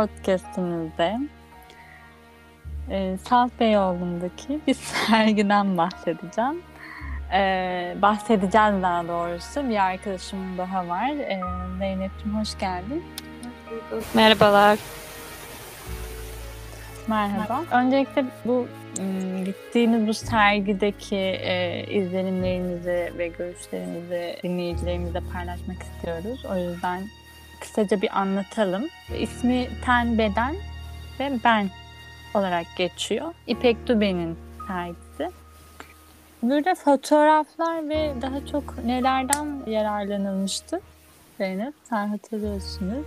Podcastimizde e, Salt Beyoğlu'ndaki bir sergiden bahsedeceğim. E, bahsedeceğiz daha doğrusu. Bir arkadaşım daha var. E, Zeynep'ciğim hoş geldin. Merhabalar. Merhaba. Öncelikle bu ım, gittiğiniz bu sergideki e, izlenimlerinizi ve görüşlerinizi dinleyicilerimizle paylaşmak istiyoruz. O yüzden kısaca bir anlatalım. İsmi Ten Beden ve Ben olarak geçiyor. İpek Dube'nin sergisi. Burada fotoğraflar ve daha çok nelerden yararlanılmıştı? Zeynep sen hatırlıyorsunuz.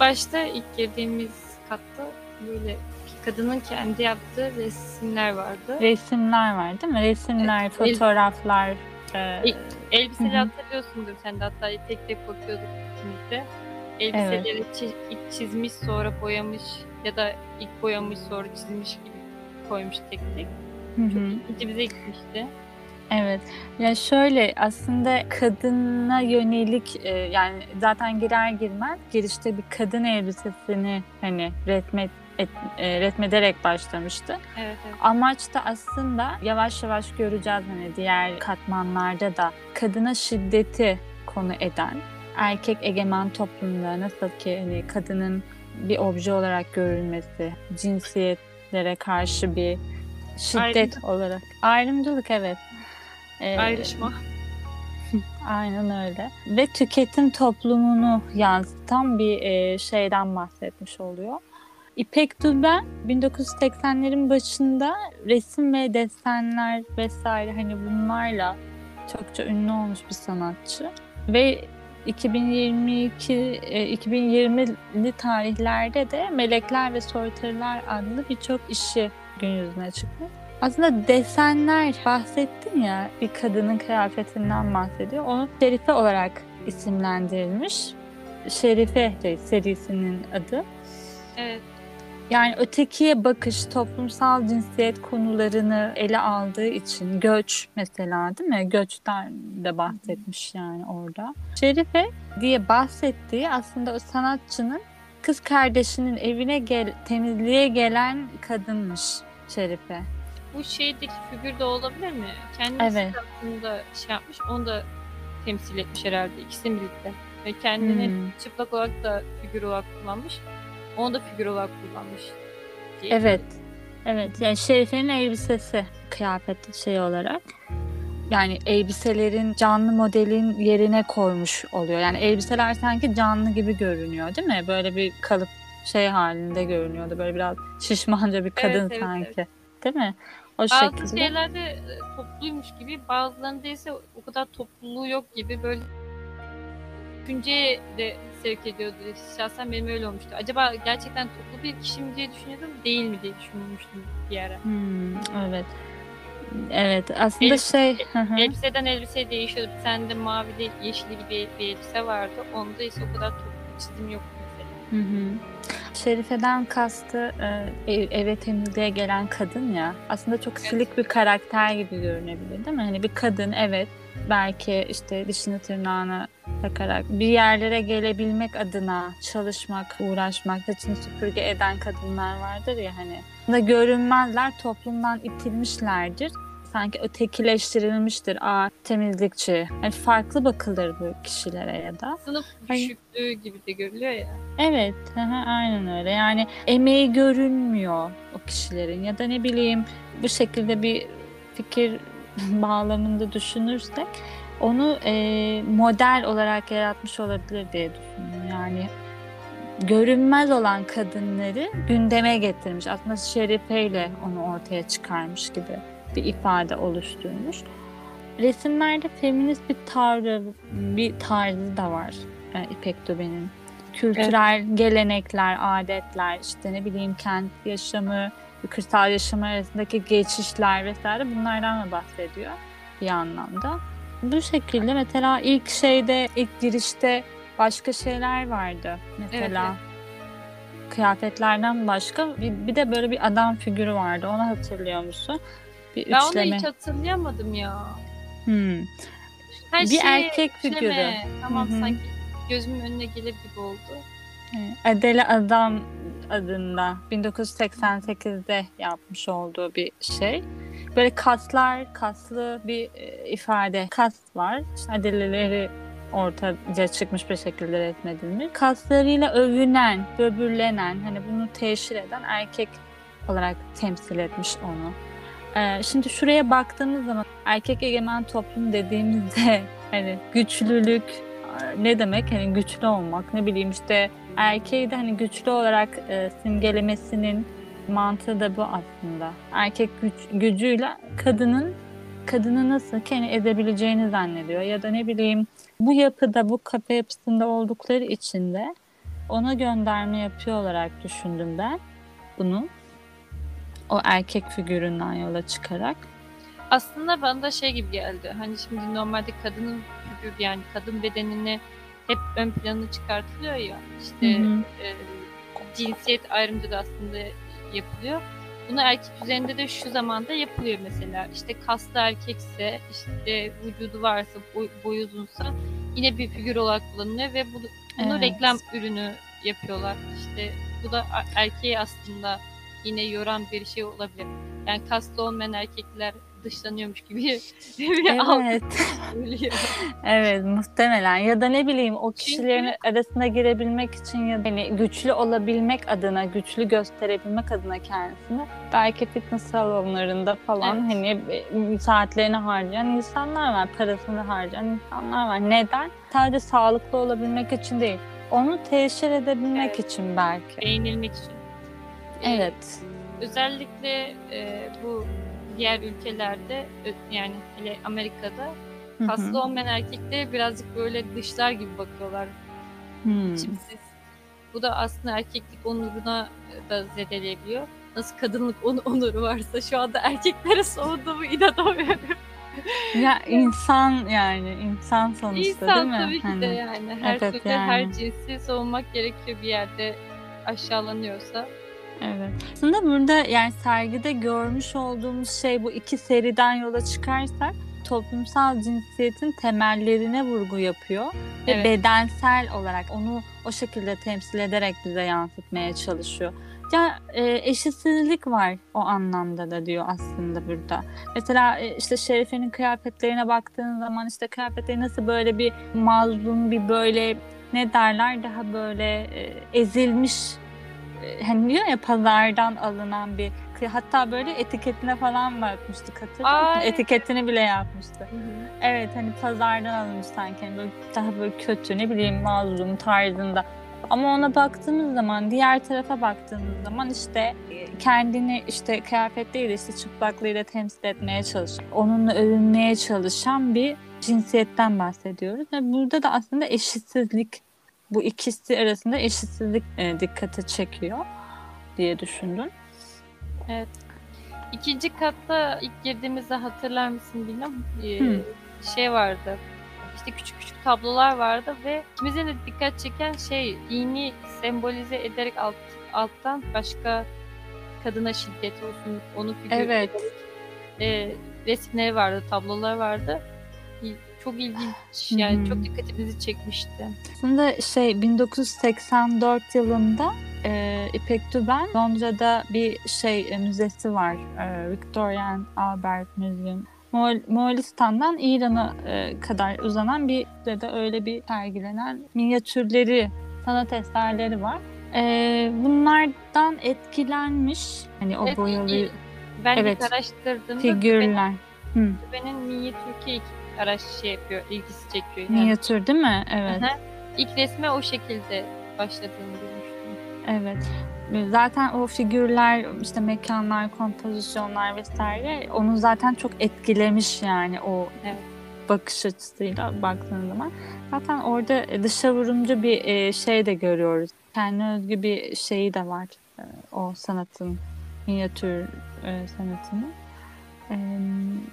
Başta ilk girdiğimiz katta böyle kadının kendi yaptığı resimler vardı. Resimler var değil mi? Resimler, Evet, fotoğraflar. e, İlk- Elbiseleri hatırlıyorsundur sen de hatta tek tek bakıyorduk de. Elbiseleri çi- ilk çizmiş sonra boyamış ya da ilk boyamış sonra çizmiş gibi koymuş tek tek. hı hı. İkinci bize gitmişti. Evet. Ya şöyle aslında kadına yönelik e, yani zaten girer girmez girişte bir kadın elbisesini hani resmet et, e, resmederek başlamıştı. Evet evet. Amaç da aslında yavaş yavaş göreceğiz hani diğer katmanlarda da kadına şiddeti konu eden erkek egemen toplumda nasıl ki hani kadının bir obje olarak görülmesi, cinsiyetlere karşı bir şiddet Ayrımcılık. olarak. Ayrımcılık evet. Ee, Ayrışma. Aynen öyle. Ve tüketim toplumunu yansıtan bir e, şeyden bahsetmiş oluyor. İpek Duben 1980'lerin başında resim ve desenler vesaire hani bunlarla çokça ünlü olmuş bir sanatçı. Ve 2022 e, 2020'li tarihlerde de Melekler ve Soytarılar adlı birçok işi gün yüzüne çıkmış. Aslında desenler bahsettin ya bir kadının kıyafetinden bahsediyor. Onu Şerife olarak isimlendirilmiş. Şerife şey, serisinin adı. Evet. Yani ötekiye bakış, toplumsal cinsiyet konularını ele aldığı için göç mesela değil mi? Göçten de bahsetmiş yani orada. Şerife diye bahsettiği aslında o sanatçının kız kardeşinin evine gel temizliğe gelen kadınmış Şerife. Bu şeydeki figür de olabilir mi? Kendisi Evet. aslında şey yapmış, onu da temsil etmiş herhalde. İkisini birlikte. Ve kendini Hmm. çıplak olarak da figür olarak kullanmış. Onu da figür olarak kullanmış. Evet. Evet. Yani Şerife'nin elbisesi kıyafet şey olarak. Yani elbiselerin canlı modelin yerine koymuş oluyor. Yani elbiseler sanki canlı gibi görünüyor değil mi? Böyle bir kalıp şey halinde görünüyordu. Böyle biraz şişmanca bir kadın Evet, evet, sanki. Değil mi? O Bazı şekilde. şeylerde e, topluymuş gibi, bazılarında ise o kadar topluluğu yok gibi böyle düşünceye de sevk ediyordu. Şahsen benim öyle olmuştu. Acaba gerçekten toplu bir kişi mi diye düşünüyordum, değil mi diye düşünmüştüm bir ara. Hmm, evet. Evet. Aslında Elbise- şey. Hı hı. Elbiseden elbiseye değişiyordu. Bir tane de mavili, yeşilli gibi bir elbise vardı. Onda ise o kadar toplu çizim yoktu mesela. Hı hı. Şerife'den kastı e, ev- eve temizliğe gelen kadın ya. Aslında çok silik bir karakter gibi görünebilir değil mi? Hani bir kadın evet belki işte dişini tırnağına takarak bir yerlere gelebilmek adına çalışmak, uğraşmak, saçını süpürge eden kadınlar vardır ya hani. Da görünmezler, toplumdan itilmişlerdir. Sanki ötekileştirilmiştir. Aa temizlikçi. Hani farklı bakılır bu kişilere ya da. Sınıf düşüklüğü gibi de görülüyor ya. Evet, hı, aynen öyle. Yani emeği görünmüyor o kişilerin ya da ne bileyim bu şekilde bir fikir bağlamında düşünürsek onu e, model olarak yaratmış olabilir diye düşünüyorum. Yani görünmez olan kadınları gündeme getirmiş. Aslında Şerife ile onu ortaya çıkarmış gibi bir ifade oluşturmuş. Resimlerde feminist bir tavrı, bir tarzı da var e, İpek Dube'nin kültürel gelenekler, adetler, işte ne bileyim kent yaşamı, kırsal yaşamı arasındaki geçişler vesaire bunlardan da bahsediyor bir anlamda. Bu şekilde mesela ilk şeyde, ilk girişte başka şeyler vardı. Mesela kıyafetlerden başka bir, bir de böyle bir adam figürü vardı. Onu hatırlıyor musun? Bir Ben onu üçleme. hiç hatırlayamadım ya. Hmm. Her Bir şey erkek üçleme. figürü. Tamam Hı hı. sanki gözümün önüne gelir gibi oldu. Adele Adam adında 1988'de yapmış olduğu bir şey. Böyle kaslar, kaslı bir e, ifade. Kas var. Adele'leri ortaya çıkmış bir şekilde resmedilmiş. Kaslarıyla övünen, böbürlenen, hani bunu teşhir eden erkek olarak temsil etmiş onu. Ee, şimdi şuraya baktığımız zaman erkek egemen toplum dediğimizde hani güçlülük e, ne demek? Hani güçlü olmak, ne bileyim işte erkeği de hani güçlü olarak e, simgelemesinin mantığı da bu aslında. Erkek güç, gücüyle kadının kadını nasıl kendi edebileceğini zannediyor ya da ne bileyim bu yapıda bu kafa yapısında oldukları için de ona gönderme yapıyor olarak düşündüm ben bunu. O erkek figüründen yola çıkarak. Aslında bana da şey gibi geldi. Hani şimdi normalde kadının figür yani kadın bedenini hep ön planı çıkartılıyor ya. İşte Hı hı. e, cinsiyet ayrımcılığı da aslında yapılıyor. Bunu erkek üzerinde de şu zamanda yapılıyor mesela. İşte kaslı erkekse, işte vücudu varsa, boy, boyu uzunsa yine bir figür olarak kullanılıyor ve bunu, bunu Evet. reklam ürünü yapıyorlar. İşte bu da erkeği aslında yine yoran bir şey olabilir. Yani kaslı olmayan erkekler dışlanıyormuş gibi bir Evet. Evet muhtemelen ya da ne bileyim o kişilerin arasına girebilmek için ya da hani güçlü olabilmek adına, güçlü gösterebilmek adına kendisini belki fitness salonlarında falan Evet. hani e, saatlerini harcayan insanlar var, parasını harcayan insanlar var. Neden? Sadece sağlıklı olabilmek için değil. Onu teşhir edebilmek için belki. Beğenilmek için. Ee, Evet. Özellikle e, bu diğer ülkelerde yani hele Amerika'da kaslı olmayan erkekleri birazcık böyle dışlar gibi bakıyorlar. Hmm. Biçimsiz. Bu da aslında erkeklik onuruna da zedeleyebiliyor. Nasıl kadınlık on- onuru varsa şu anda erkeklere soğuduğumu inanamıyorum. Ya insan yani insan sonuçta değil İnsan mi? tabii ki de Hani, yani. Her evet türlü yani. her cinsi savunmak gerekiyor bir yerde aşağılanıyorsa. Evet. Aslında burada yani sergide görmüş olduğumuz şey bu iki seriden yola çıkarsak toplumsal cinsiyetin temellerine vurgu yapıyor ve Evet. bedensel olarak onu o şekilde temsil ederek bize yansıtmaya çalışıyor. Ya e, eşitsizlik var o anlamda da diyor aslında burada. Mesela e, işte Şerife'nin kıyafetlerine baktığın zaman işte kıyafetleri nasıl böyle bir mazlum bir böyle ne derler daha böyle e, ezilmiş hani diyor ya pazardan alınan bir hatta böyle etiketine falan bakmıştık hatırlıyor musun? Etiketini bile yapmıştı. Evet hani pazardan alınmış sanki hani böyle daha böyle kötü ne bileyim mazlum tarzında. Ama ona baktığımız zaman diğer tarafa baktığımız zaman işte e, kendini işte kıyafet değil de işte çıplaklığıyla temsil etmeye çalışan, onunla övünmeye çalışan bir cinsiyetten bahsediyoruz. Ve burada da aslında eşitsizlik bu ikisi arasında eşitsizlik e, dikkati çekiyor diye düşündüm. İkinci katta ilk girdiğimizde hatırlar mısın bilmem ee, şey vardı. İşte küçük küçük tablolar vardı ve ikimizin de dikkat çeken şey dini sembolize ederek alt, alttan başka kadına şiddet olsun onu figür Evet. ederek e, resimleri vardı, tablolar vardı. Çok ilginç yani Hı. çok dikkatimizi çekmişti. Aslında şey 1984 yılında e, İpek Düben Londra'da bir şey e, müzesi var. E, Victoria and Albert Museum. Moğol- Moğolistan'dan İran'a e, kadar uzanan bir de öyle bir sergilenen minyatürleri, sanat eserleri var. E, bunlardan etkilenmiş hani o Evet, boyalı Ben Evet. ilk araştırdığımda figürler. Hı, Benim minyatürke ilk araç şey yapıyor, ilgisi çekiyor. Yani. minyatür değil mi? Evet. İlk resme o şekilde başladığını duymuştum. Evet. Zaten o figürler, işte mekanlar, kompozisyonlar vesaire onu zaten çok etkilemiş yani o Evet. bakış açısıyla baktığın zaman. Zaten orada dışa vurumcu bir e, şey de görüyoruz. Kendine özgü bir şeyi de var e, o sanatın, minyatür e, sanatının.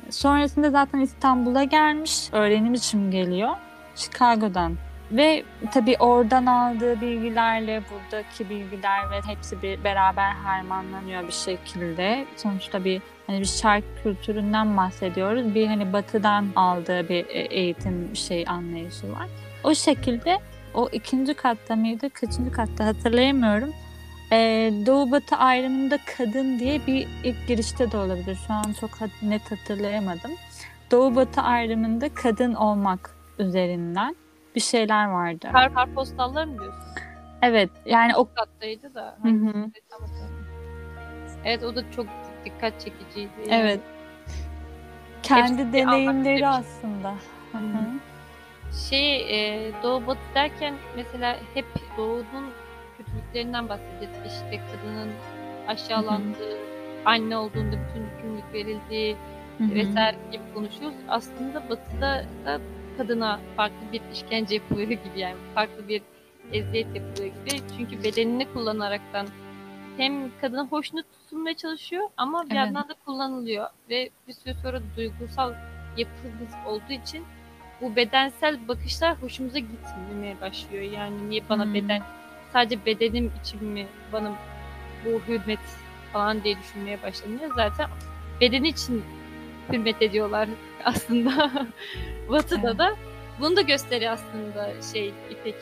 Sonrasında zaten İstanbul'a gelmiş, öğrenim için geliyor. Chicago'dan ve tabii oradan aldığı bilgilerle buradaki bilgiler ve hepsi bir beraber harmanlanıyor bir şekilde. Sonuçta bir hani bir şark kültüründen bahsediyoruz. Bir hani batıdan aldığı bir e, eğitim şey anlayışı var. O şekilde o ikinci katta mıydı, kaçıncı katta hatırlayamıyorum. Ee, Doğu Batı ayrımında kadın diye bir ilk girişte de olabilir. Şu an çok net hatırlayamadım. Doğu Batı ayrımında kadın olmak üzerinden bir şeyler vardı. Kar, karpostallar mı diyorsun? Evet yani o kattaydı da. Hı hı. Evet o da çok dikkat çekiciydi. Yani evet kendi Hepsi deneyimleri aslında. Hı hı. Şey e, Doğu Batı derken mesela hep Doğu'nun kötülüklerinden bahsederiz. İşte kadının aşağılandığı, anne olduğunda bütün yükümlülük verildiği vesaire gibi konuşuyoruz. Aslında Batı'da da kadına farklı bir işkence yapılıyor gibi yani farklı bir eziyet yapılıyor gibi. Çünkü bedenini kullanaraktan hem kadına hoşnut tutulmaya çalışıyor ama bir Evet. yandan da kullanılıyor ve bir süre sonra duygusal yapımız olduğu için bu bedensel bakışlar hoşumuza gitmemeye başlıyor. Yani niye bana Hmm. beden sadece bedenim için mi bana bu hürmet falan diye düşünmeye başlanıyor. Zaten bedeni için hürmet ediyorlar aslında. Batı'da Evet. da bunu da gösteriyor aslında şey İpek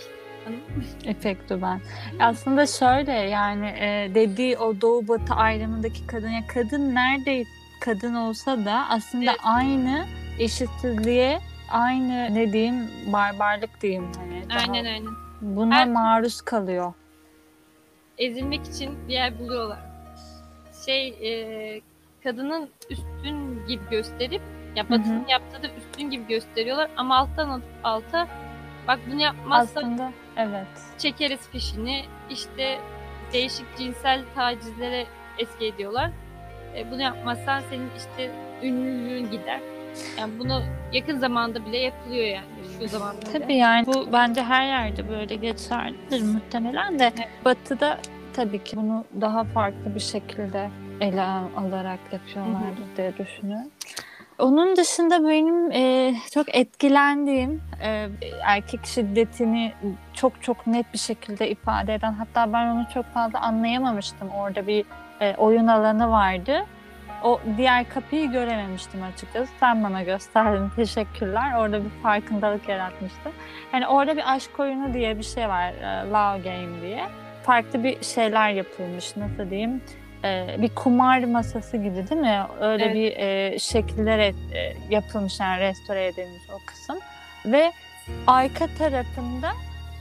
Hanım. İpek Duben. Aslında şöyle yani e, dediği o doğu batı ayrımındaki kadın ya kadın nerede kadın olsa da aslında Evet. aynı eşitsizliğe aynı ne diyeyim barbarlık diyeyim hani Aynen aynen. Buna Her- maruz kalıyor. Ezilmek için bir yer buluyorlar. Şey e, kadının üstün gibi gösterip ya Batı'nın yaptığı da üstün gibi gösteriyorlar ama alttan alıp alta bak bunu yapmazsa Aslında evet. çekeriz fişini. İşte değişik cinsel tacizlere eski ediyorlar. E, bunu yapmazsan senin işte ünlülüğün gider. Yani bunu yakın zamanda bile yapılıyor yani şu zamanda bile. Tabii yani bu bence her yerde böyle geçerlidir muhtemelen de Evet. batıda tabii ki bunu daha farklı bir şekilde ele al- alarak yapıyorlardır diye düşünüyorum. Onun dışında benim e, çok etkilendiğim e, erkek şiddetini çok çok net bir şekilde ifade eden hatta ben onu çok fazla anlayamamıştım. Orada bir e, oyun alanı vardı. O diğer kapıyı görememiştim açıkçası. Sen bana gösterdin. Teşekkürler. Orada bir farkındalık yaratmıştı. Hani orada bir aşk oyunu diye bir şey var. Love Game diye. Farklı bir şeyler yapılmış. Nasıl diyeyim? E, bir kumar masası gibi değil mi? Öyle Evet. bir e, şekillere e, yapılmış yani restore edilmiş o kısım. Ve arka tarafında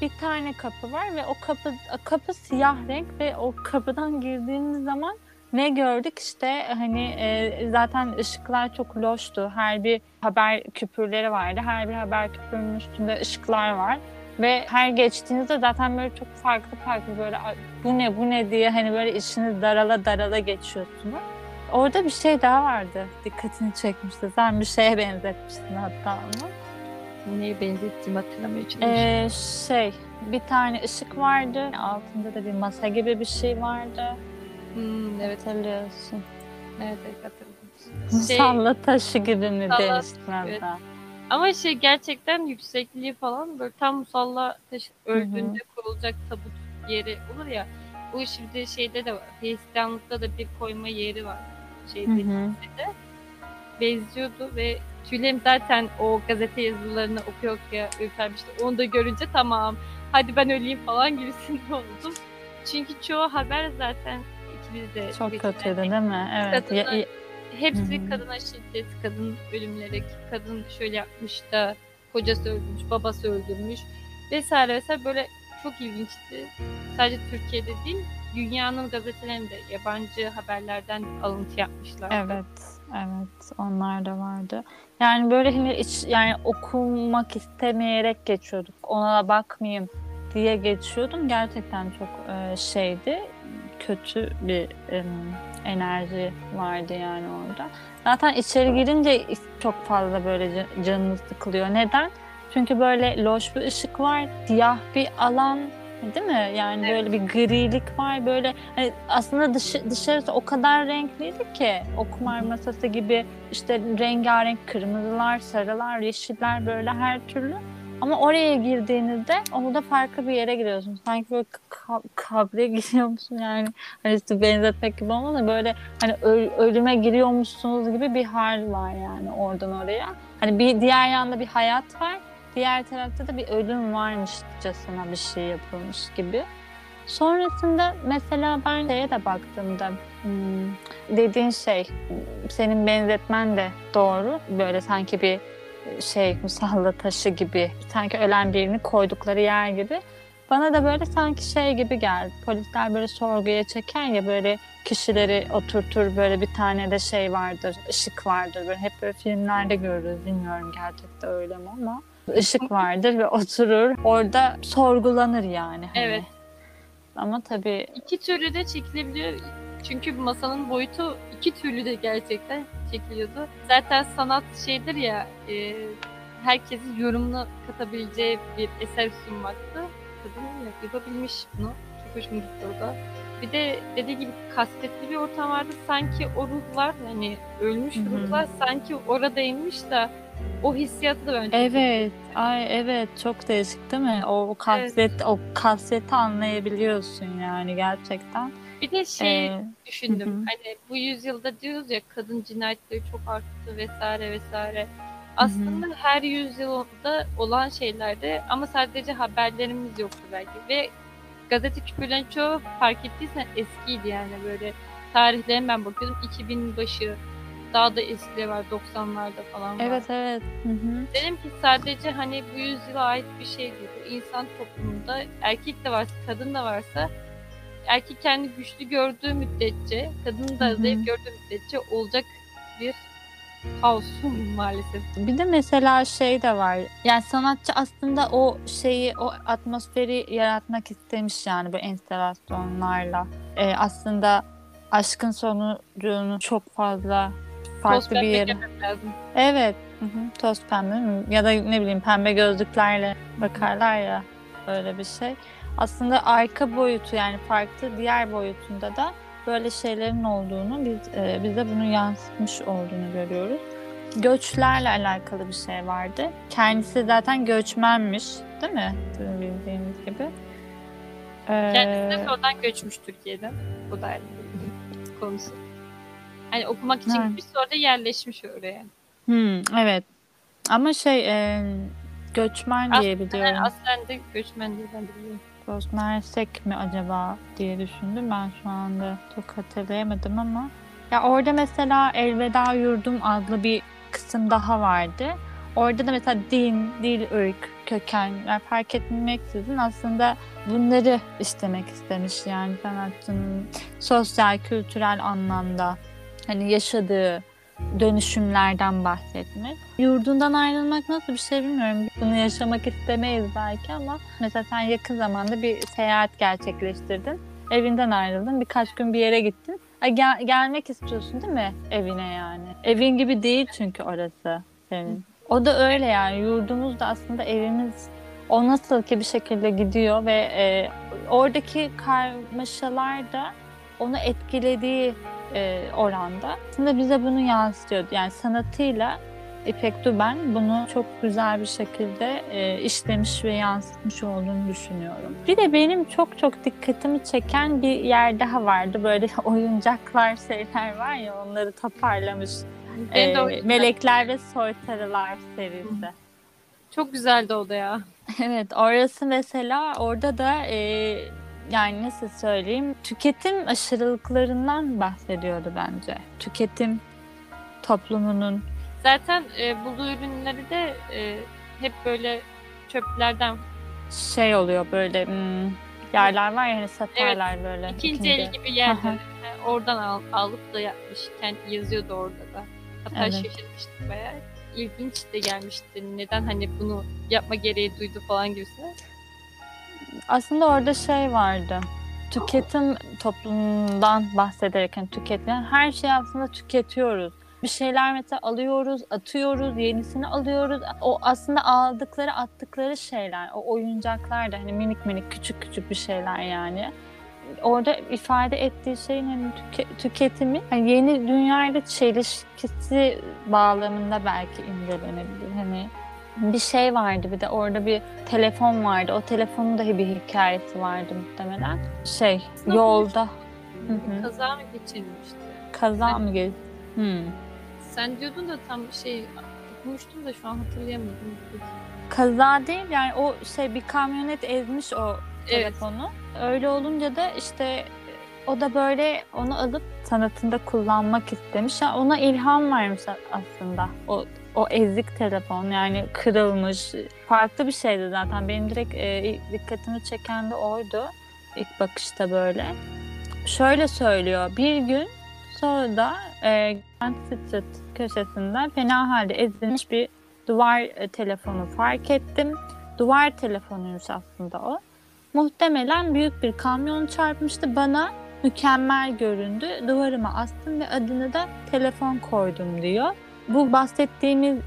bir tane kapı var ve o kapı kapı siyah renk ve o kapıdan girdiğimiz zaman ne gördük işte hani e, zaten ışıklar çok loştu. Her bir haber küpürleri vardı. Her bir haber küpürünün üstünde ışıklar var. Ve her geçtiğinizde zaten böyle çok farklı farklı böyle "Ay, bu ne bu ne diye hani böyle içiniz darala darala geçiyorsunuz. Orada bir şey daha vardı. Dikkatini çekmişti. Sen bir şeye benzetmiştin hatta onu. Neye benzettiğimi hatırlamaya çalışıyorum. Ee, şey bir tane ışık vardı. Altında da bir masa gibi bir şey vardı. Hmm, evet, Hatırlıyorsun. evet, evet hatırladım. Şey, Salla taşı gibi mi Salla- evet. hatta. Ama şey gerçekten yüksekliği falan böyle tam musalla taşı öldüğünde koyulacak tabut yeri olur ya. Bu şimdi şeyde de var. Hristiyanlıkta da bir koyma yeri var. Şeyde hı. benziyordu ve tüylerim zaten o gazete yazılarını okuya okuya ürpermişti. Onu da görünce tamam hadi ben öleyim falan gibisinde oldum. Çünkü çoğu haber zaten ikimiz de Çok kötüydü değil mi? Evet. Ya- Hepsi Hı hı. kadına şiddet, kadın ölümleri, kadın şöyle yapmış da kocası öldürmüş, babası öldürmüş vesaire vesaire böyle çok ilginçti. Sadece Türkiye'de değil, dünyanın gazetelerinde yabancı haberlerden alıntı yapmışlar. Evet, evet. Onlar da vardı. Yani böyle hani hiç yani okumak istemeyerek geçiyorduk. Ona da bakmayayım diye geçiyordum. Gerçekten çok e, şeydi. Kötü bir enerji vardı yani orada. Zaten içeri girince çok fazla böyle can- canınız sıkılıyor. Neden? Çünkü böyle loş bir ışık var, siyah bir alan, değil mi? Yani Evet. böyle bir grilik var, böyle hani aslında dışı, dışarısı o kadar renkliydi ki o kumar masası gibi işte rengarenk kırmızılar, sarılar, yeşiller böyle her türlü. Ama oraya girdiğinizde orada farklı bir yere giriyorsun. Sanki böyle ka- kabre giriyormuşsun yani. Hani işte benzetmek gibi olmaz da böyle hani öl- ölüme giriyormuşsunuz gibi bir hal var yani oradan oraya. Hani bir diğer yanda bir hayat var. Diğer tarafta da bir ölüm varmışçasına bir şey yapılmış gibi. Sonrasında mesela ben şeye de baktığımda hmm, dediğin şey senin benzetmen de doğru. Böyle sanki bir şey musalla taşı gibi sanki ölen birini koydukları yer gibi. Bana da böyle sanki şey gibi geldi. Polisler böyle sorguya çeker ya böyle kişileri oturtur böyle bir tane de şey vardır, ışık vardır. Böyle hep böyle filmlerde görürüz. Bilmiyorum gerçekten öyle mi ama ışık vardır ve oturur. Orada sorgulanır yani. hani. Evet. Ama tabii İki türlü de çekilebiliyor. Çünkü masanın boyutu iki türlü de gerçekten çekiliyordu. Zaten sanat şeydir ya, e, herkesin yorumunu katabileceği bir eser sunmaktı. Kadın ya- yapabilmiş bunu. Çok hoşuma gitti o da. Bir de dediği gibi kasvetli bir ortam vardı. Sanki o ruhlar hani ölmüş Hı hı. ruhlar sanki oradaymış da o hissiyatı da bence Evet, ay evet çok değişik değil mi? O kasvet, o kasveti anlayabiliyorsun yani gerçekten. Bir de şey Ee, düşündüm. Hı hı. Hani bu yüzyılda diyoruz ya kadın cinayetleri çok arttı vesaire vesaire. Aslında her yüzyılda olan şeylerde ama sadece haberlerimiz yoktu belki ve gazete küpürlerin çoğu fark ettiysen eskiydi yani böyle tarihlerine ben bakıyordum 2000 başı daha da eskileri var 90'larda falan var. evet evet. Hı hı. Dedim ki sadece hani bu yüzyıla ait bir şey değil. Bu insan toplumunda erkek de varsa kadın da varsa erkek kendi güçlü gördüğü müddetçe kadın da zayıf gördüğü müddetçe olacak bir kaos maalesef. Bir de mesela şey de var. Yani sanatçı aslında o şeyi, o atmosferi yaratmak istemiş yani bu enstalasyonlarla. Ee, aslında aşkın sonucunu çok fazla Toz farklı bir pembe yere. lazım. Evet. Hı hı, toz pembe mi? Ya da ne bileyim pembe gözlüklerle bakarlar ya böyle bir şey. Aslında arka boyutu yani farklı diğer boyutunda da böyle şeylerin olduğunu biz e, bize bunu yansıtmış olduğunu görüyoruz. Göçlerle alakalı bir şey vardı. Kendisi zaten göçmenmiş, değil mi? Sizin bildiğiniz gibi. Ee, Kendisi de sonradan göçmüş Türkiye'den. Bu da bir konusu. Hani okumak için Evet. gitmiş sonra yerleşmiş oraya. hmm, evet. Ama şey e, göçmen Aslında diye biliyorum. Aslen de göçmen diye ben biliyorum. Sosmersek mi acaba diye düşündüm. Ben şu anda çok hatırlayamadım ama. Ya orada mesela Elveda Yurdum adlı bir kısım daha vardı. Orada da mesela din, dil, ırk, kökenler fark etmeksizin aslında bunları istemek istemiş yani sanatçının sosyal, kültürel anlamda hani yaşadığı dönüşümlerden bahsetmek. Yurdundan ayrılmak nasıl bir şey bilmiyorum. Bunu yaşamak istemeyiz belki ama mesela sen yakın zamanda bir seyahat gerçekleştirdin. Evinden ayrıldın. Birkaç gün bir yere gittin. Ay, gel- gelmek istiyorsun değil mi evine yani? Evin gibi değil çünkü orası senin. O da öyle yani. Yurdumuz da aslında evimiz. O nasıl ki bir şekilde gidiyor ve e, oradaki karmaşalar da onu etkilediği e, oranda aslında bize bunu yansıtıyor. Yani sanatıyla İpek Duben bunu çok güzel bir şekilde e, işlemiş ve yansıtmış olduğunu düşünüyorum. Bir de benim çok çok dikkatimi çeken bir yer daha vardı. Böyle oyuncaklar şeyler var ya onları toparlamış. Benim E, Melekler ve Soytarılar serisi. Çok güzeldi o da ya. Evet, orası mesela orada da e, yani nasıl söyleyeyim tüketim aşırılıklarından bahsediyordu bence. Tüketim toplumunun Zaten e, bulduğu ürünleri de e, hep böyle çöplerden şey oluyor böyle hmm, yerler var ya hani satarlar böyle. ikinci el gibi e, oradan al, alıp da yapmış. Kendi yazıyordu orada da. Hatta Evet. şaşırmıştım bayağı. İlginç de gelmişti. Neden hani bunu yapma gereği duydu falan gibisine. Aslında orada şey vardı. Tüketim toplumundan bahsederek hani tüketilen her şeyi aslında tüketiyoruz. Bir şeyler mesela alıyoruz, atıyoruz, yenisini alıyoruz. O aslında aldıkları, attıkları şeyler. O oyuncaklar da hani minik minik, küçük küçük bir şeyler yani. Orada ifade ettiği şeyin hani tüke- tüketimi hani yeni dünyayla çelişkisi bağlamında belki incelenebilir. Hani bir şey vardı bir de orada bir telefon vardı. O telefonun dahi bir hikayesi vardı muhtemelen. Şey yolda Hı hı. Bir kaza mı geçirmişti? kaza mı geldi? Hmm. Sen diyordun da tam şey okumuştum da şu an hatırlayamadım. kaza değil yani o şey bir kamyonet ezmiş o Evet. telefonu. Öyle olunca da işte o da böyle onu alıp sanatında kullanmak istemiş. Yani ona ilham vermiş aslında. O o ezik telefon yani kırılmış. Farklı bir şeydi zaten. Benim direkt e, dikkatimi çeken de oydu. İlk bakışta böyle. Şöyle söylüyor. Bir gün sonra da e, Grand Street köşesinden fena halde ezilmiş bir duvar e, telefonu fark ettim. Duvar telefonuymuş aslında o. Muhtemelen büyük bir kamyon çarpmıştı. Bana mükemmel göründü. Duvarıma astım ve adını da telefon koydum diyor. Bu bahsettiğimiz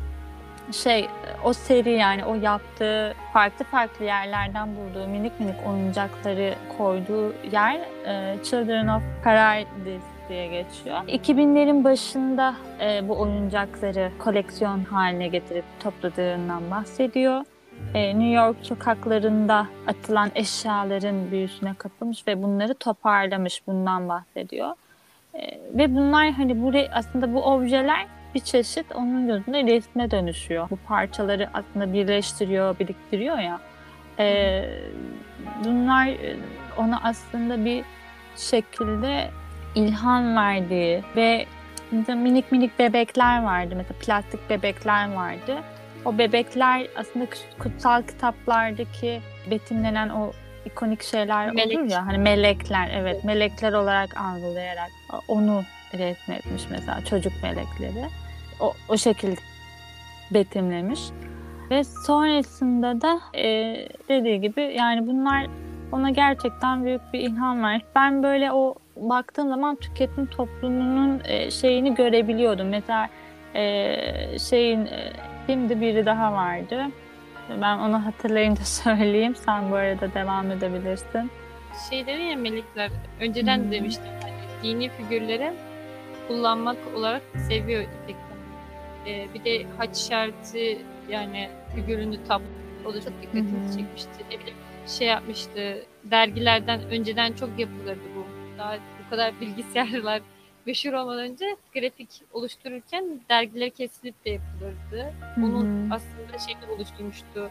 şey o seri yani o yaptığı farklı farklı yerlerden bulduğu minik minik oyuncakları koyduğu yer e, Children of Paradise diye geçiyor. 2000'lerin başında e, bu oyuncakları koleksiyon haline getirip topladığından bahsediyor. E, New York sokaklarında atılan eşyaların büyüsüne kapılmış ve bunları toparlamış bundan bahsediyor. E, ve bunlar hani bu re- aslında bu objeler bir çeşit onun gözünde resme dönüşüyor. Bu parçaları aslında birleştiriyor, biriktiriyor ya. E, bunlar ona aslında bir şekilde ilham verdiği ve minik minik bebekler vardı. Mesela plastik bebekler vardı. O bebekler aslında kutsal kitaplardaki betimlenen o ikonik şeyler Melek. olur ya hani melekler evet melekler olarak algılayarak onu resmetmiş mesela çocuk melekleri. O, o şekilde betimlemiş. Ve sonrasında da e, dediği gibi yani bunlar ona gerçekten büyük bir ilham vermiş. Ben böyle o baktığım zaman tüketim toplumunun e, şeyini görebiliyordum. Mesela e, şeyin e, şimdi biri daha vardı. Ben onu hatırlayınca söyleyeyim. Sen bu arada devam edebilirsin. Şey dedi ya melekler önceden Hmm. de demiştim hani dini figürleri kullanmak olarak seviyor İpek Hanım. Ee, bir de haç işareti yani figürünü tablo o da çok dikkatimi çekmişti. Ne bileyim şey yapmıştı dergilerden önceden çok yapılırdı bu. Daha bu kadar bilgisayarlar meşhur olmadan önce grafik oluştururken dergileri kesilip de yapılırdı. Onun aslında şeyini oluşturmuştu.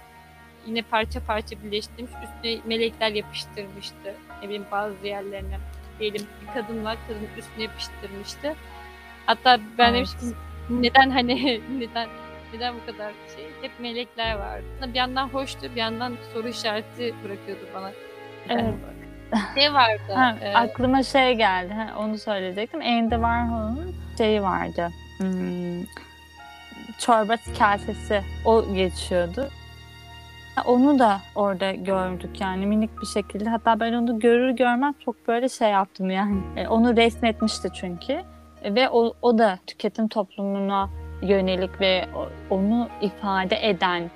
Yine parça parça birleştirmiş, üstüne melekler yapıştırmıştı. Ne bileyim bazı yerlerine. Diyelim bir kadın var, kadın üstüne yapıştırmıştı. Hatta ben Evet. demiştim neden hani neden neden bu kadar şey? Hep melekler vardı. Bir yandan hoştu, bir yandan soru işareti bırakıyordu bana. Evet. Şey vardı. Ha, e, aklıma şey geldi. Ha, onu söyleyecektim. Andy Warhol'un şeyi vardı. Hmm, çorba kasesi. O geçiyordu. Onu da orada gördük yani minik bir şekilde. Hatta ben onu görür görmez çok böyle şey yaptım yani. E, onu resmetmişti çünkü. E, ve o, o da tüketim toplumuna yönelik ve onu ifade eden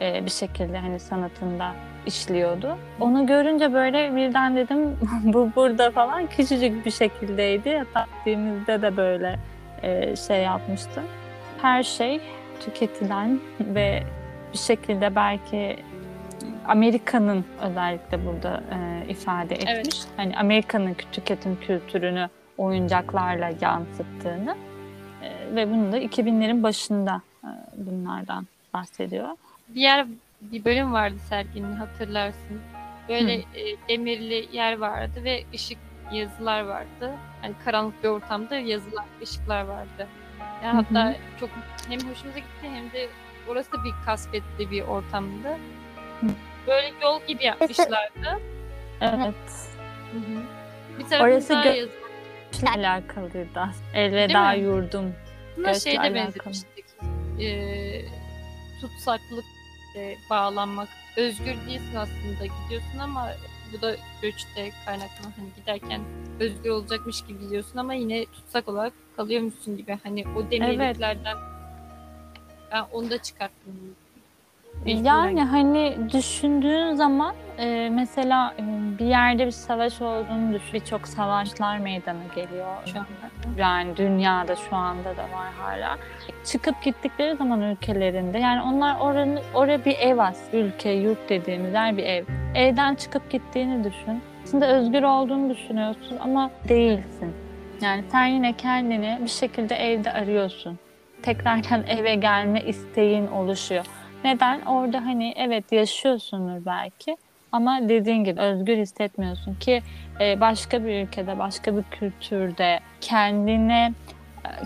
e, bir şekilde hani sanatında işliyordu. Onu görünce böyle birden dedim bu burada falan küçücük bir şekildeydi. Hatta gittiğimizde de böyle şey yapmıştım. Her şey tüketilen ve bir şekilde belki Amerika'nın özellikle burada e, ifade etmiş. Evet. Hani Amerika'nın tüketim kültürünü oyuncaklarla yansıttığını e, ve bunu da 2000'lerin başında e, bunlardan bahsediyor. bir yer bir bölüm vardı serginin hatırlarsın. Böyle e, demirli yer vardı ve ışık yazılar vardı. Hani karanlık bir ortamda yazılar, ışıklar vardı. Yani Hı hı. hatta çok hem hoşumuza gitti hem de orası da bir kasvetli bir ortamdı. Hı. Böyle yol gibi yapmışlardı. Evet. Hı hı. Bir tarafında Orası gö- yazı. Ile alakalıydı. Elveda mi? yurdum. Buna Göçle şeyde alakalı. benzetmiştik. Ee, tutsaklık, e, bağlanmak. Özgür değilsin aslında gidiyorsun ama bu da göçte kaynaklanan hani giderken özgür olacakmış gibi gidiyorsun ama yine tutsak olarak kalıyormuşsun gibi. Hani o demirliklerden ben onu da çıkarttım. Yani hani düşündüğün zaman e, mesela e, bir yerde bir savaş olduğunu düşün. Birçok savaşlar meydana geliyor şu anda. Yani dünyada şu anda da var hala. Çıkıp gittikleri zaman ülkelerinde yani onlar oranı oraya bir ev as. Ülke, yurt dediğimiz yer bir ev. Evden çıkıp gittiğini düşün. Aslında özgür olduğunu düşünüyorsun ama değilsin. Yani sen yine kendini bir şekilde evde arıyorsun. Tekrardan eve gelme isteğin oluşuyor. Neden? Orada hani evet yaşıyorsundur belki ama dediğin gibi özgür hissetmiyorsun ki e, başka bir ülkede, başka bir kültürde kendine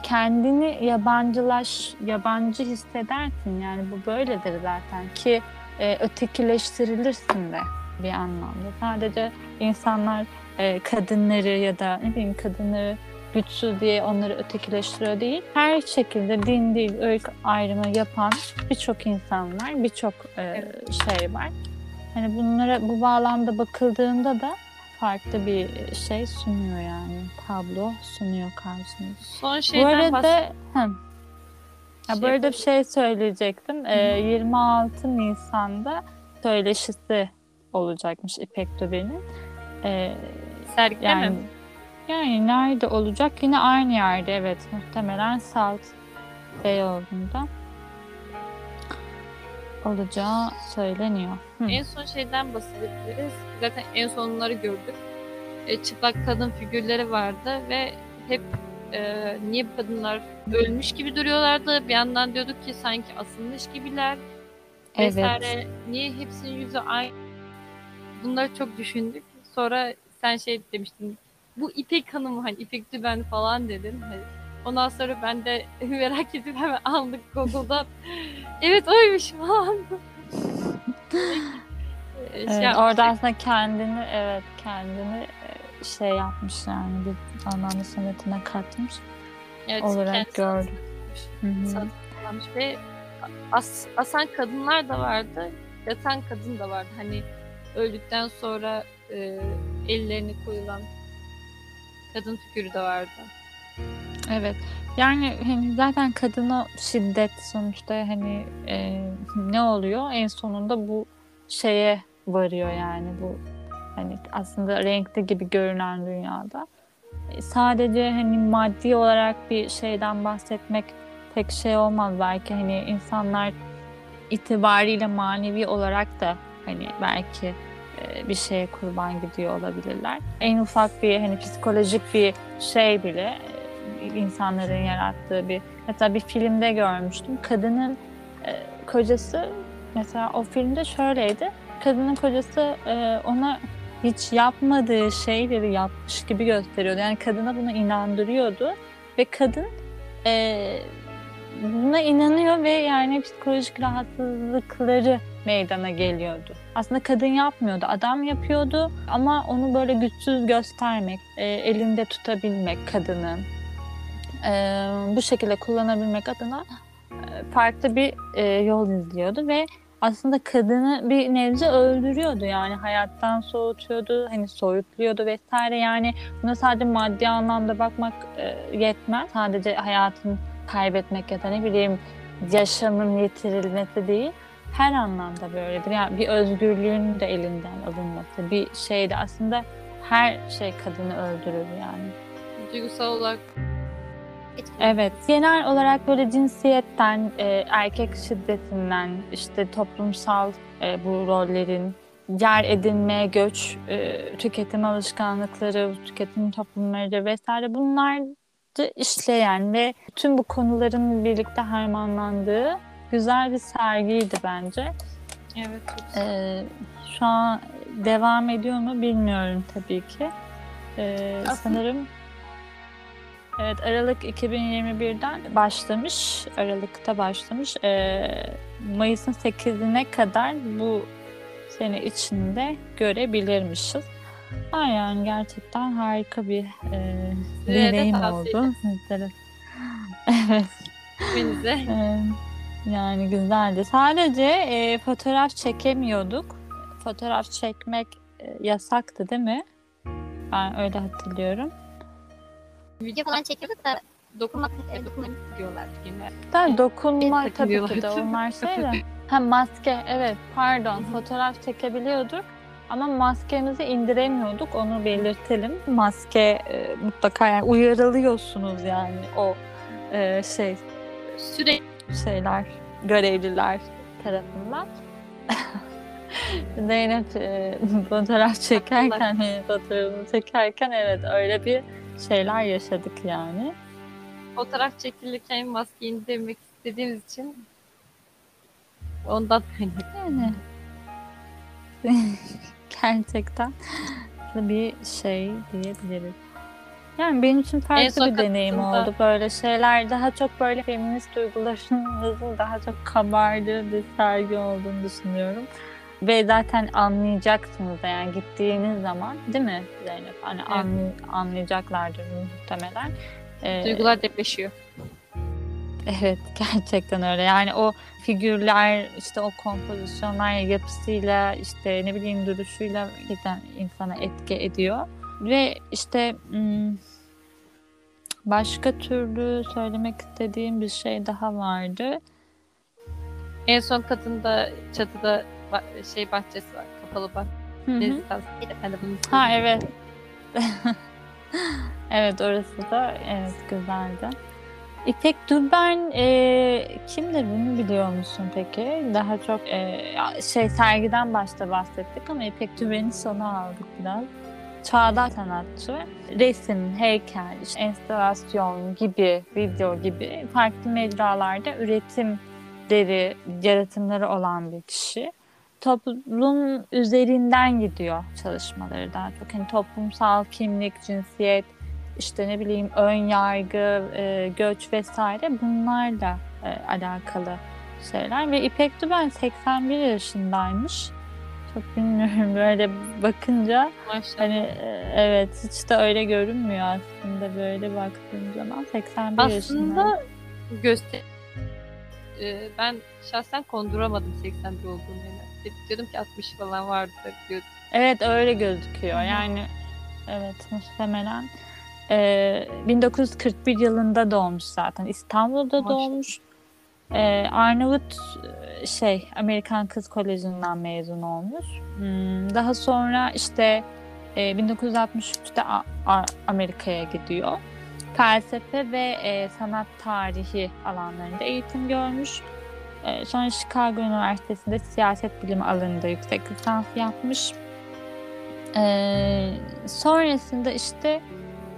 kendini yabancılaş, yabancı hissedersin. Yani bu böyledir zaten ki e, ötekileştirilirsin de bir anlamda. Sadece insanlar e, kadınları ya da ne bileyim kadınları güçsüz diye onları ötekileştiriyor değil. Her şekilde din, dil, ırk ayrımı yapan birçok insan var, birçok e, şey var. Hani bunlara bu bağlamda bakıldığında da farklı bir şey sunuyor yani. Tablo sunuyor karşınıza. Son Bu şeyden bahs- arada hı. Ya Şey bu arada bir şey söyleyecektim. Ee, 26 Nisan'da söyleşisi olacakmış İpek Döbe'nin. Ee, sergide yani mi? Yani nerede olacak? Yine aynı yerde evet. Muhtemelen South Beyoğlu'nda olacağı söyleniyor. Hı. En son şeyden bahsedebiliriz. Zaten en sonları gördük. E, çıplak kadın figürleri vardı ve hep e, niye bu kadınlar ölmüş gibi duruyorlardı. Bir yandan diyorduk ki sanki asılmış gibiler Evet. vesaire. Niye hepsinin yüzü aynı? Bunları çok düşündük. Sonra sen şey demiştin. Bu İpek Hanım hani İpek Düben falan dedin. Hani ondan sonra ben de merak edip hemen aldık Google'dan. evet oymuş falan. Ee, şey Evet, yapmıştık. orada aslında kendini evet kendini e, şey yapmış yani bir anlamda sanatına katmış Evet, olarak gördüm. Satılmış ve as, asan kadınlar da vardı, yatan kadın da vardı. Hani öldükten sonra e, ellerini koyulan kadın figürü de vardı. Evet. Yani hani zaten kadına şiddet sonuçta hani e, ne oluyor? En sonunda bu şeye varıyor yani bu hani aslında renkli gibi görünen dünyada. E, Sadece hani maddi olarak bir şeyden bahsetmek pek şey olmaz belki hani insanlar itibariyle manevi olarak da hani belki bir şeye kurban gidiyor olabilirler. En ufak bir hani psikolojik bir şey bile e, insanların yarattığı bir mesela bir filmde görmüştüm. Kadının e, kocası mesela o filmde şöyleydi. Kadının kocası e, ona hiç yapmadığı şeyleri yapmış gibi gösteriyordu. Yani kadına bunu inandırıyordu ve kadın e, buna inanıyor ve yani psikolojik rahatsızlıkları meydana geliyordu. Aslında kadın yapmıyordu, adam yapıyordu ama onu böyle güçsüz göstermek, e, elinde tutabilmek kadını, e, bu şekilde kullanabilmek adına e, farklı bir e, yol izliyordu ve aslında kadını bir nebze öldürüyordu yani hayattan soğutuyordu, hani soyutluyordu vesaire yani buna sadece maddi anlamda bakmak e, yetmez. Sadece hayatın kaybetmek ya da ne bileyim yaşamın yitirilmesi değil. Her anlamda böyledir. Yani bir özgürlüğün de elinden alınması, bir şeyde aslında her şey kadını öldürür yani. Duygusal olarak Evet, genel olarak böyle cinsiyetten, e, erkek şiddetinden, işte toplumsal e, bu rollerin, yer edinme, göç, e, tüketim alışkanlıkları, tüketim toplumları vesaire bunları işleyen ve tüm bu konuların birlikte harmanlandığı güzel bir sergiydi bence. evet çok güzel. E, şu an devam ediyor mu bilmiyorum tabii ki. E, Aslında- sanırım Evet Aralık 2021'den başlamış. Aralık'ta başlamış. Ee, Mayıs'ın 8'ine kadar bu sene içinde görebilirmişiz. Ay yani gerçekten harika bir e, deneyim oldu. Evet. Evet. Yani güzeldi. Sadece e, fotoğraf çekemiyorduk. Fotoğraf çekmek e, yasaktı değil mi? Ben öyle hatırlıyorum. Video falan çekiyorduk da Dokunmak, e, dokunmak diyorlar genel. Da dokunma tabii ki de onlar şey de. Ha maske evet pardon fotoğraf çekebiliyorduk ama maskemizi indiremiyorduk onu belirtelim. Maske e, mutlaka yani uyarılıyorsunuz yani o e, şey Sürekli şeyler görevliler tarafından. Zeynep e, fotoğraf çekerken e, fotoğrafını çekerken evet öyle bir şeyler yaşadık yani. fotoğraf çekilirken maskeyi indirmek istediğimiz için Ondan. Yani gerçekten bir şey diyebiliriz. Yani benim için farklı bir deneyim oldu. Böyle şeyler daha çok böyle feminist duygularınızın daha çok kabardığı bir sergi olduğunu düşünüyorum. Ve zaten anlayacaksınız da yani gittiğiniz zaman değil mi Zeynep? Hani Evet. anlay- anlayacaklardır muhtemelen. Ee, Duygular depreşiyor. Evet gerçekten öyle. Yani o figürler işte o kompozisyonlar yapısıyla işte ne bileyim duruşuyla gerçekten insana etki ediyor. Ve işte hmm, başka türlü söylemek istediğim bir şey daha vardı. En son katında çatıda şey bahçesi var. Kapalı bunu Ha evet. evet orası da evet güzeldi. İpek Duben e, kimdir bunu biliyor musun peki? Daha çok e, şey sergiden başta bahsettik ama İpek Duben'i sona aldık biraz. Çağdaş sanatçı, resim, heykel, işte enstalasyon gibi, video gibi farklı mecralarda üretimleri, yaratımları olan bir kişi toplum üzerinden gidiyor çalışmaları daha çok. Hani toplumsal kimlik, cinsiyet, işte ne bileyim ön yargı, e, göç vesaire bunlarla e, alakalı şeyler. Ve İpek Duben 81 yaşındaymış. Çok bilmiyorum böyle bakınca Maşallah. hani e, evet hiç de öyle görünmüyor aslında böyle baktığım zaman 81 yaşında. Aslında göster Ee, ben şahsen konduramadım 81 olduğunu. Yani. Diyordum ki 60 falan vardır diyordum. Evet öyle gözüküyor. Yani evet muhtemelen. Ee, 1941 yılında doğmuş zaten. İstanbul'da Maşallah. doğmuş. Ee, Arnavut e, şey Amerikan Kız Koleji'nden mezun olmuş. Hmm, daha sonra işte e, 1963'te A- A- Amerika'ya gidiyor. Felsefe ve e, sanat tarihi alanlarında eğitim görmüş. E, sonra Chicago Üniversitesi'nde siyaset bilimi alanında yüksek lisans yapmış. E, sonrasında işte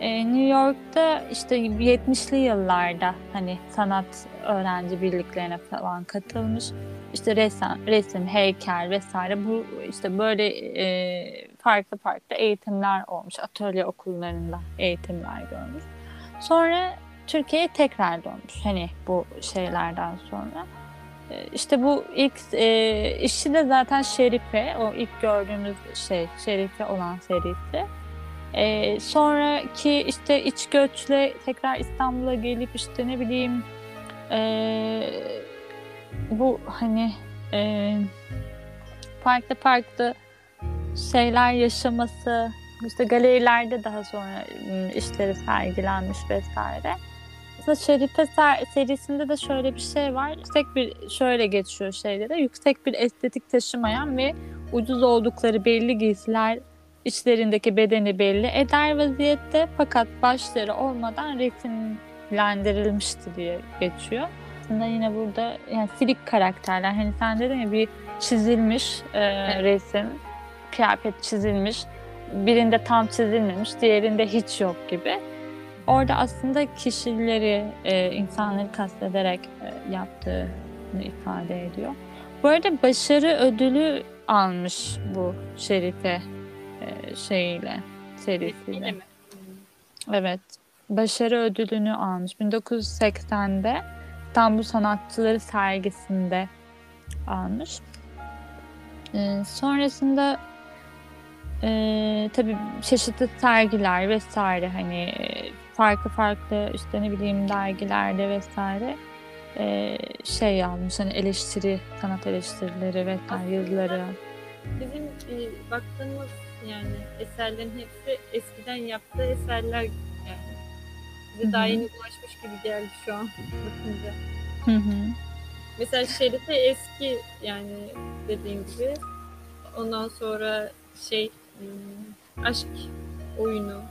e, New York'ta işte 70'li yıllarda hani sanat öğrenci birliklerine falan katılmış. İşte resim, resim, heykel vesaire bu işte böyle e, farklı farklı eğitimler olmuş. Atölye okullarında eğitimler görmüş. Sonra Türkiye'ye tekrar dönmüş hani bu şeylerden sonra. E, İşte bu ilk e, işi de zaten Şerife, o ilk gördüğümüz şey Şerife olan serisi. E, sonraki işte iç göçle tekrar İstanbul'a gelip işte ne bileyim e, bu hani e, farklı farklı şeyler yaşaması, işte galerilerde daha sonra m, işleri sergilenmiş vesaire. Aslında Şerife ser- serisinde de şöyle bir şey var. Yüksek bir şöyle geçiyor şeylere. Yüksek bir estetik taşımayan ve ucuz oldukları belli giysiler içlerindeki bedeni belli eder vaziyette fakat başları olmadan resimlendirilmişti diye geçiyor. Aslında yine burada yani silik karakterler hani sen dedin ya bir çizilmiş e, resim, kıyafet çizilmiş. Birinde tam çizilmemiş, diğerinde hiç yok gibi. Orada aslında kişileri, e, insanları kastederek e, yaptığını ifade ediyor. Bu arada başarı ödülü almış bu Şerife şeyiyle, serisiyle. Evet. Başarı ödülünü almış. 1980'de İstanbul Sanatçıları sergisinde almış. Ee, sonrasında e, tabii çeşitli sergiler vesaire hani e, farklı farklı işte ne bileyim dergilerde vesaire e, şey almış hani eleştiri, sanat eleştirileri vesaire yazıları. Bizim e, baktığımız yani eserlerin hepsi eskiden yaptığı eserler yani. Bize daha hı. yeni ulaşmış gibi geldi şu an bakınca. Hı hı. Mesela Şerife eski yani dediğim gibi. Ondan sonra şey hmm, aşk oyunu,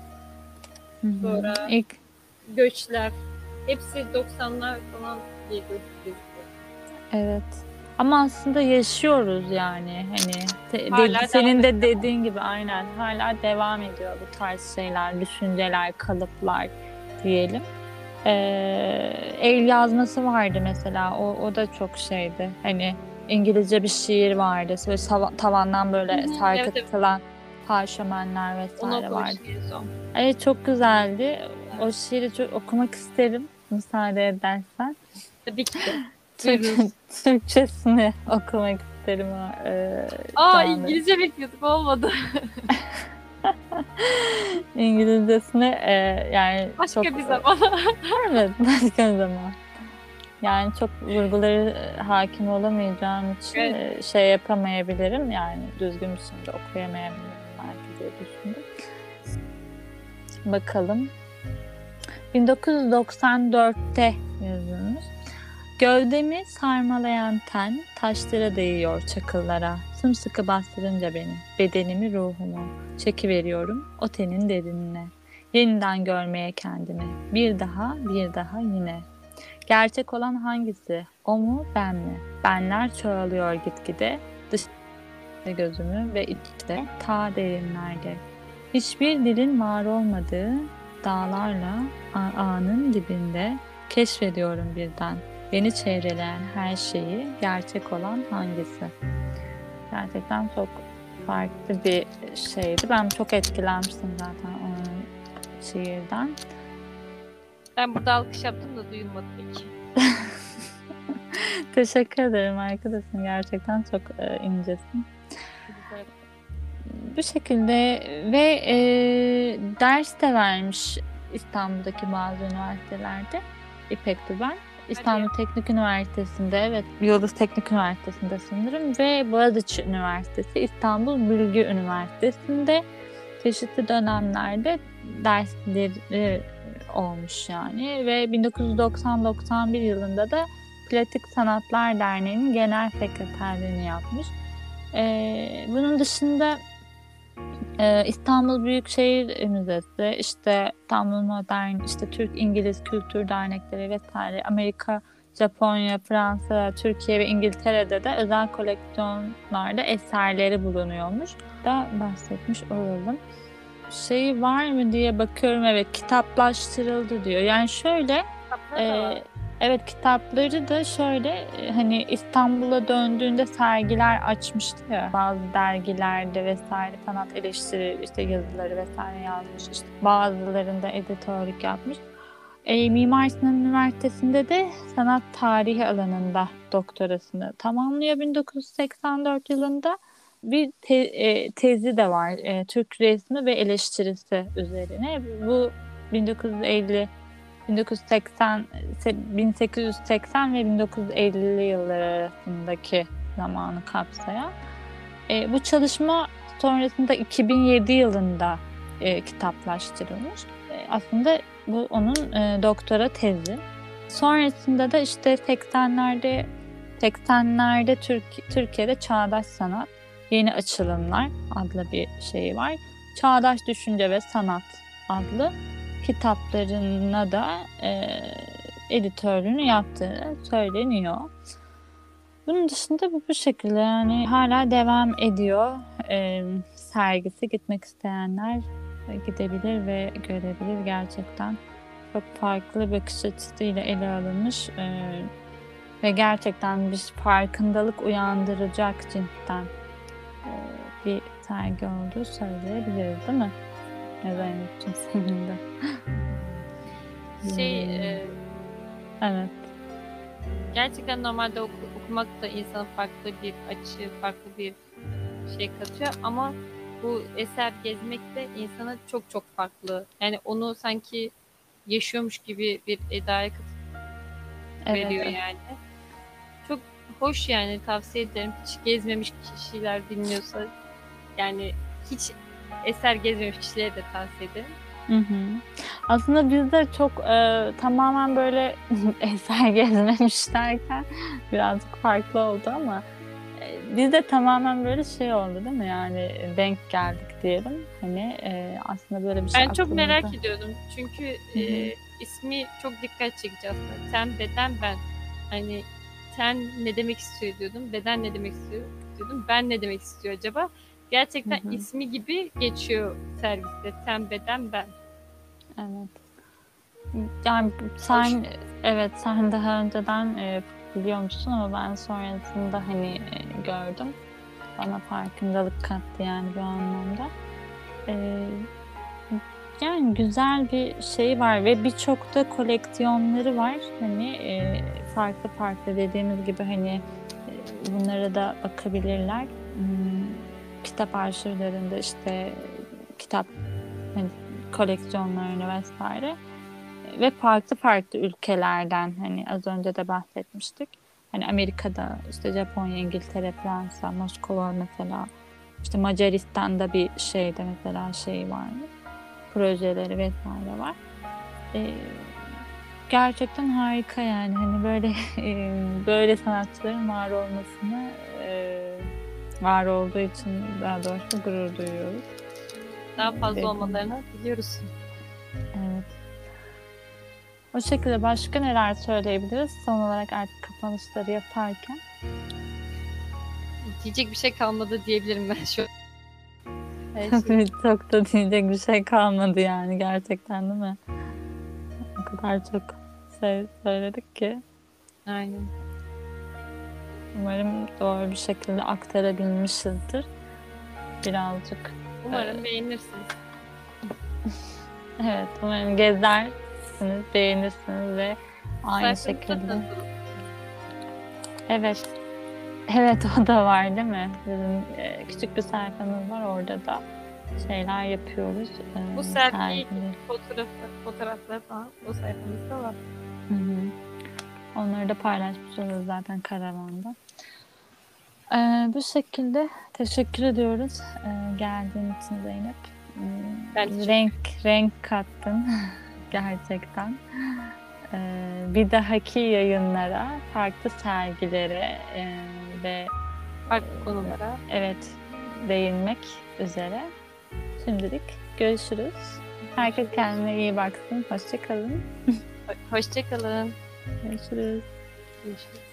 Hı hı. Sonra- İlk göçler hepsi 90'lar falan diye gözüküyor. Evet. Ama aslında yaşıyoruz yani hani te- Hala senin de dediğin gibi aynen hala devam ediyor bu tarz şeyler, düşünceler, kalıplar diyelim. Ee, el yazması vardı mesela o, o da çok şeydi hani İngilizce bir şiir vardı. Böyle sava- tavandan böyle Hı hı, evet, sarkıtılan parşömenler Onu vesaire vardı. Evet çok güzeldi. O şiiri çok okumak isterim müsaade edersen. Tabii ki. Türk. Türkçesini okumak isterim. o, E, Aa canlı. İngilizce bekliyorduk olmadı. İngilizcesini e, yani Başka çok, bir zaman. Evet başka bir zaman. Yani çok vurguları e, hakim olamayacağım için Evet. e, şey yapamayabilirim. Yani düzgün bir şekilde okuyamayabilirim belki diye düşündüm. Bakalım. 1994'te yazılmış. Gövdemi sarmalayan ten taşlara değiyor çakıllara. Sımsıkı bastırınca beni, bedenimi ruhumu çekiveriyorum o tenin derinine. Yeniden görmeye kendimi. Bir daha, bir daha yine. Gerçek olan hangisi? O mu, ben mi? Benler çoğalıyor gitgide. Dışta gözümü ve içte ta derinlerde. Hiçbir dilin var olmadığı dağlarla a- ağanın dibinde keşfediyorum birden. Beni çevreleyen her şeyi gerçek olan hangisi? Gerçekten çok farklı bir şeydi. Ben çok etkilenmiştim zaten o şiirden. Ben burada alkış yaptım da duyulmadı peki. Teşekkür ederim arkadaşım. Gerçekten çok e, incesin. Güzel. Bu şekilde ve e, ders de vermiş İstanbul'daki bazı üniversitelerde İpek Duben. İstanbul Teknik Üniversitesi'nde evet Yıldız Teknik Üniversitesi'nde sanırım ve Boğaziçi Üniversitesi İstanbul Bilgi Üniversitesi'nde çeşitli dönemlerde dersleri olmuş yani ve 1990-91 yılında da Plastik Sanatlar Derneği'nin genel sekreterliğini yapmış. Ee, bunun dışında e, İstanbul Büyükşehir Müzesi, işte İstanbul Modern, işte Türk-İngiliz Kültür Dernekleri vesaire, Amerika, Japonya, Fransa, Türkiye ve İngiltere'de de özel koleksiyonlarda eserleri bulunuyormuş. Da bahsetmiş olalım. Şey var mı diye bakıyorum evet kitaplaştırıldı diyor. Yani şöyle ee, evet kitapları da şöyle e, hani İstanbul'a döndüğünde sergiler açmıştı ya bazı dergilerde vesaire sanat eleştiri işte yazıları vesaire yazmış işte bazılarında editörlük yapmış. E, Mimar Sinan Üniversitesi'nde de sanat tarihi alanında doktorasını tamamlıyor 1984 yılında. Bir te- e, tezi de var e, Türk resmi ve eleştirisi üzerine. Bu 1950 1980 1880 ve 1950'li yıllar arasındaki zamanı kapsayan. E, bu çalışma sonrasında 2007 yılında e, kitaplaştırılmış. E, aslında bu onun e, doktora tezi. Sonrasında da işte 80'lerde 80'lerde Türk, Türkiye'de çağdaş sanat, yeni açılımlar adlı bir şey var. Çağdaş düşünce ve sanat adlı kitaplarına da e, editörlüğünü yaptığı söyleniyor. Bunun dışında bu bu şekilde yani hala devam ediyor. E, sergisi gitmek isteyenler gidebilir ve görebilir gerçekten. Çok farklı bakış açısıyla ele alınmış e, ve gerçekten bir farkındalık uyandıracak cinsten e, bir sergi olduğu söyleyebiliriz değil mi? Zeynep'ciğim senin de. Şey Hmm. e, Evet. gerçekten normalde oku- okumak da insana farklı bir açı, farklı bir şey katıyor ama bu eser gezmek de insana çok çok farklı. Yani onu sanki yaşıyormuş gibi bir edaya katıp Evet. veriyor yani. Çok hoş yani tavsiye ederim. Hiç gezmemiş kişiler dinliyorsa yani hiç eser gezmemiş kişilere de tavsiye ederim. Hı hı. Aslında biz de çok e, tamamen böyle eser gezmemiş derken birazcık farklı oldu ama e, biz de tamamen böyle şey oldu değil mi? Yani denk geldik diyelim. Hani e, aslında böyle bir şey Ben çok merak ediyordum. Çünkü Hı hı. e, ismi çok dikkat çekici aslında. Ten, beden, ben. Hani ten ne demek istiyor diyordum. Beden ne demek istiyor diyordum. Ben ne demek istiyor acaba? Gerçekten Hı hı. ismi gibi geçiyor sergiste. Ten, beden, ben. Evet. Yani sen evet sen daha önceden e, biliyor musun ama ben sonrasında hani e, gördüm. Bana farkındalık kattı yani bu anlamda. E, yani güzel bir şey var ve birçok da koleksiyonları var. Hani e, farklı farklı dediğimiz gibi hani e, bunlara da bakabilirler. Hmm, kitap arşivlerinde işte kitap hani koleksiyonlarını vesaire ve farklı farklı ülkelerden hani az önce de bahsetmiştik. Hani Amerika'da işte Japonya, İngiltere, Fransa, Moskova mesela işte Macaristan'da bir şeyde mesela şey var projeleri vesaire var. Ee, gerçekten harika yani hani böyle böyle sanatçıların var olmasını var olduğu için daha doğrusu gurur duyuyoruz. Daha fazla Evet. olmalarını diliyoruz. Evet. O şekilde başka neler söyleyebiliriz? Son olarak artık kapanışları yaparken. Diyecek bir şey kalmadı diyebilirim ben şu şey. çok da diyecek bir şey kalmadı yani gerçekten değil mi? O kadar çok şey söyledik ki. Aynen. Umarım doğru bir şekilde aktarabilmişizdir. Birazcık. Umarım beğenirsiniz. Evet, umarım gezersiniz, beğenirsiniz ve aynı Sayfanızda şekilde. tanıtılır. Evet. Evet o da var değil mi? Bizim e, küçük bir sayfamız var orada da şeyler yapıyoruz. E, Bu sergi fotoğraf, fotoğraflar falan o sayfamızda var. Hı hı. Onları da paylaşmış oluruz zaten karavanda. E, bu şekilde teşekkür ediyoruz e, geldiğin için Zeynep. Hmm, Ben renk renk kattın gerçekten. E, bir dahaki yayınlara, farklı sergilere e, ve Farklı konulara. evet değinmek üzere. Şimdilik görüşürüz. Herkes kendine iyi baksın. Hoşçakalın. Hoşçakalın. Görüşürüz. Görüşürüz.